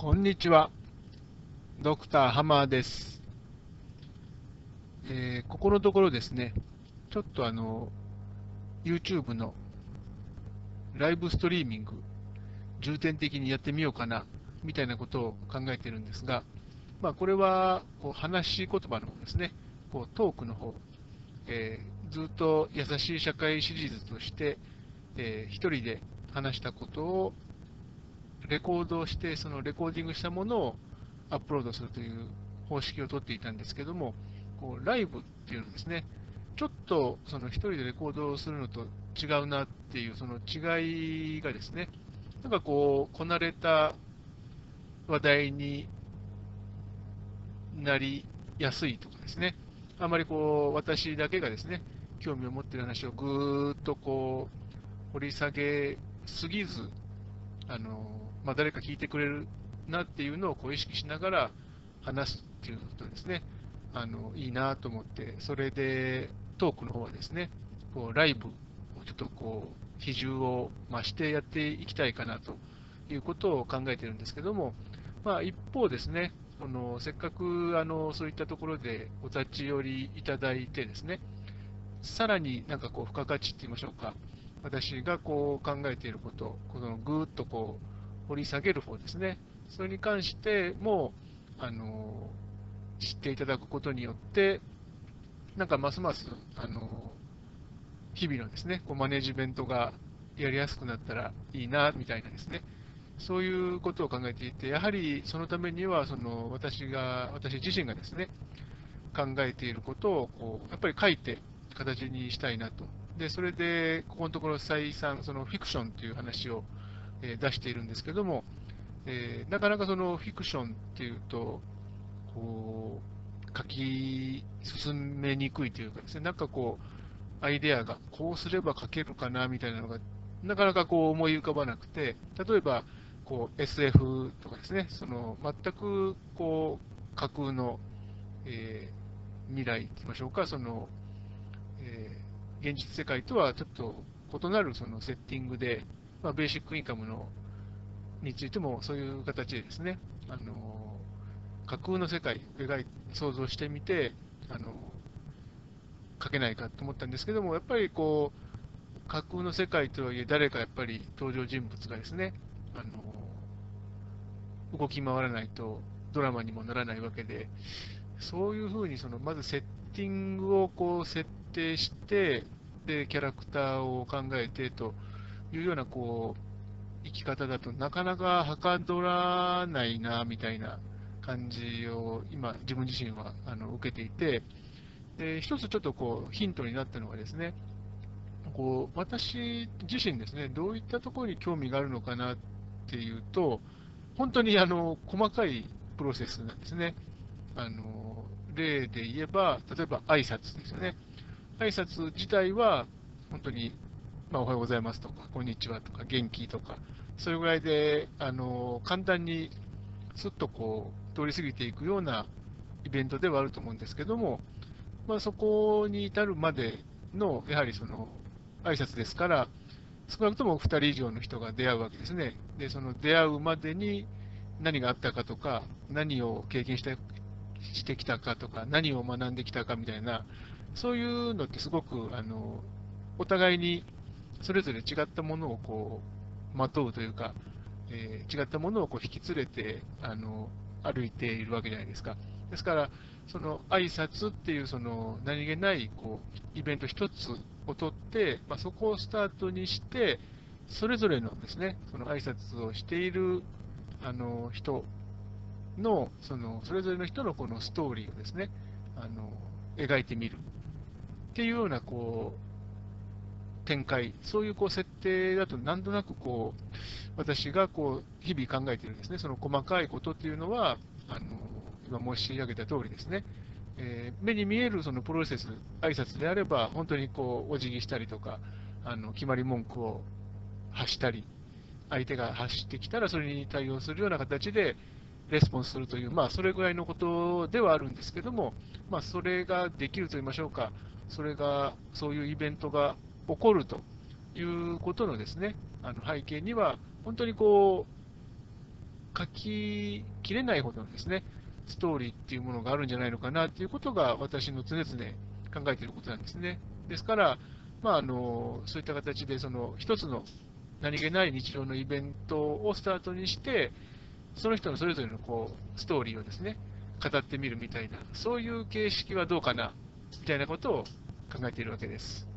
こんにちは。ドクターハマーです。えー、ここのところですね、ちょっとあの、YouTube のライブストリーミング、重点的にやってみようかな、みたいなことを考えているんですが、まあ、これはこう話し言葉の方ですね、こうトークの方、えー、ずっと優しい社会シリーズとして、えー、一人で話したことをレコードをして、そのレコーディングしたものをアップロードするという方式をとっていたんですけども、こうライブっていうのですね、ちょっとその一人でレコードをするのと違うなっていう、その違いがですね、なんかこう、こなれた話題になりやすいとかですね、あまりこう、私だけがですね、興味を持っている話をぐーっとこう、掘り下げすぎず、あの、まあ、誰か聞いてくれるなっていうのをこう意識しながら話すっていうことですね、あの、いいなと思って、それでトークの方はですね、こうライブをちょっとこう、比重を増してやっていきたいかなということを考えてるんですけども、まあ、一方ですね、このせっかくあのそういったところでお立ち寄りいただいてですね、さらになんかこう付加価値って言いましょうか、私がこう考えていること、このぐーっとこう掘り下げる方ですね、それに関してもあの知っていただくことによって、なんかますますあの日々のですねこうマネジメントがやりやすくなったらいいなみたいなですね、そういうことを考えていて、やはりそのためにはその私が、私自身がですね、考えていることをこうやっぱり書いて形にしたいなと。で、それで、ここのところ再三、そのフィクションという話を、え、出しているんですけども、えー、なかなかそのフィクションっていうと、こう、書き進めにくいというかですね、なんかこう、アイデアがこうすれば書けるかなみたいなのが、なかなかこう思い浮かばなくて、例えば、こう SF とかですね、その全くこう架空の、えー、未来といいましょうか、その、えー、現実世界とはちょっと異なるそのセッティングで、まあ、ベーシックインカムのについてもそういう形でですね、あの架空の世界を描い想像してみて、あの書けないかと思ったんですけども、やっぱりこう、架空の世界とはいえ、誰かやっぱり登場人物がですね、あの動き回らないとドラマにもならないわけで、そういうふうにそのまずセッティングをこう設定して、で、キャラクターを考えてというようなこう生き方だとなかなかはかどらないなみたいな感じを今、自分自身はあの受けていて、で一つちょっとこうヒントになったのがですね、こう私自身ですね、どういったところに興味があるのかなっていうと、本当にあの細かいプロセスなんですね。あの例で言えば、例えば挨拶ですよね。挨拶自体は、本当に、まあ、おはようございますとか、こんにちはとか、元気とか、それぐらいで、あの簡単にすっとこう通り過ぎていくようなイベントではあると思うんですけども、まあ、そこに至るまでの、やはりその挨拶ですから、少なくとも2人以上の人が出会うわけですね。で、その出会うまでに何があったかとか、何を経験してしてきたかとか、何を学んできたかみたいな、そういうのってすごく、あの、お互いにそれぞれ違ったものをこう、まとうというか、えー、違ったものをこう引き連れて、あの、歩いているわけじゃないですか。ですから、その挨拶っていうその何気ないこうイベント一つをとって、まあ、そこをスタートにして、それぞれのですね、その挨拶をしているあの人の、そのそれぞれの人のこのストーリーをですね、あの描いてみるっていうようなこう展開、そういうこう設定だと、なんとなくこう私がこう日々考えているですね、その細かいことっていうのは、あの今申し上げた通りですね、えー、目に見えるそのプロセス、挨拶であれば、本当にこうお辞儀したりとか、あの決まり文句を発したり、相手が発してきたらそれに対応するような形でレスポンスするという、まあ、それぐらいのことではあるんですけども、まあ、それができると言いましょうか、それが、そういうイベントが起こるということのですね、あの背景には、本当にこう、書ききれないほどのですね、ストーリーっていうものがあるんじゃないのかなっていうことが、私の常々考えていることなんですね。ですから、まあ、あのそういった形で、その一つの何気ない日常のイベントをスタートにして、その人のそれぞれのこうストーリーをですね、語ってみるみたいな、そういう形式はどうかな、みたいなことを考えているわけです。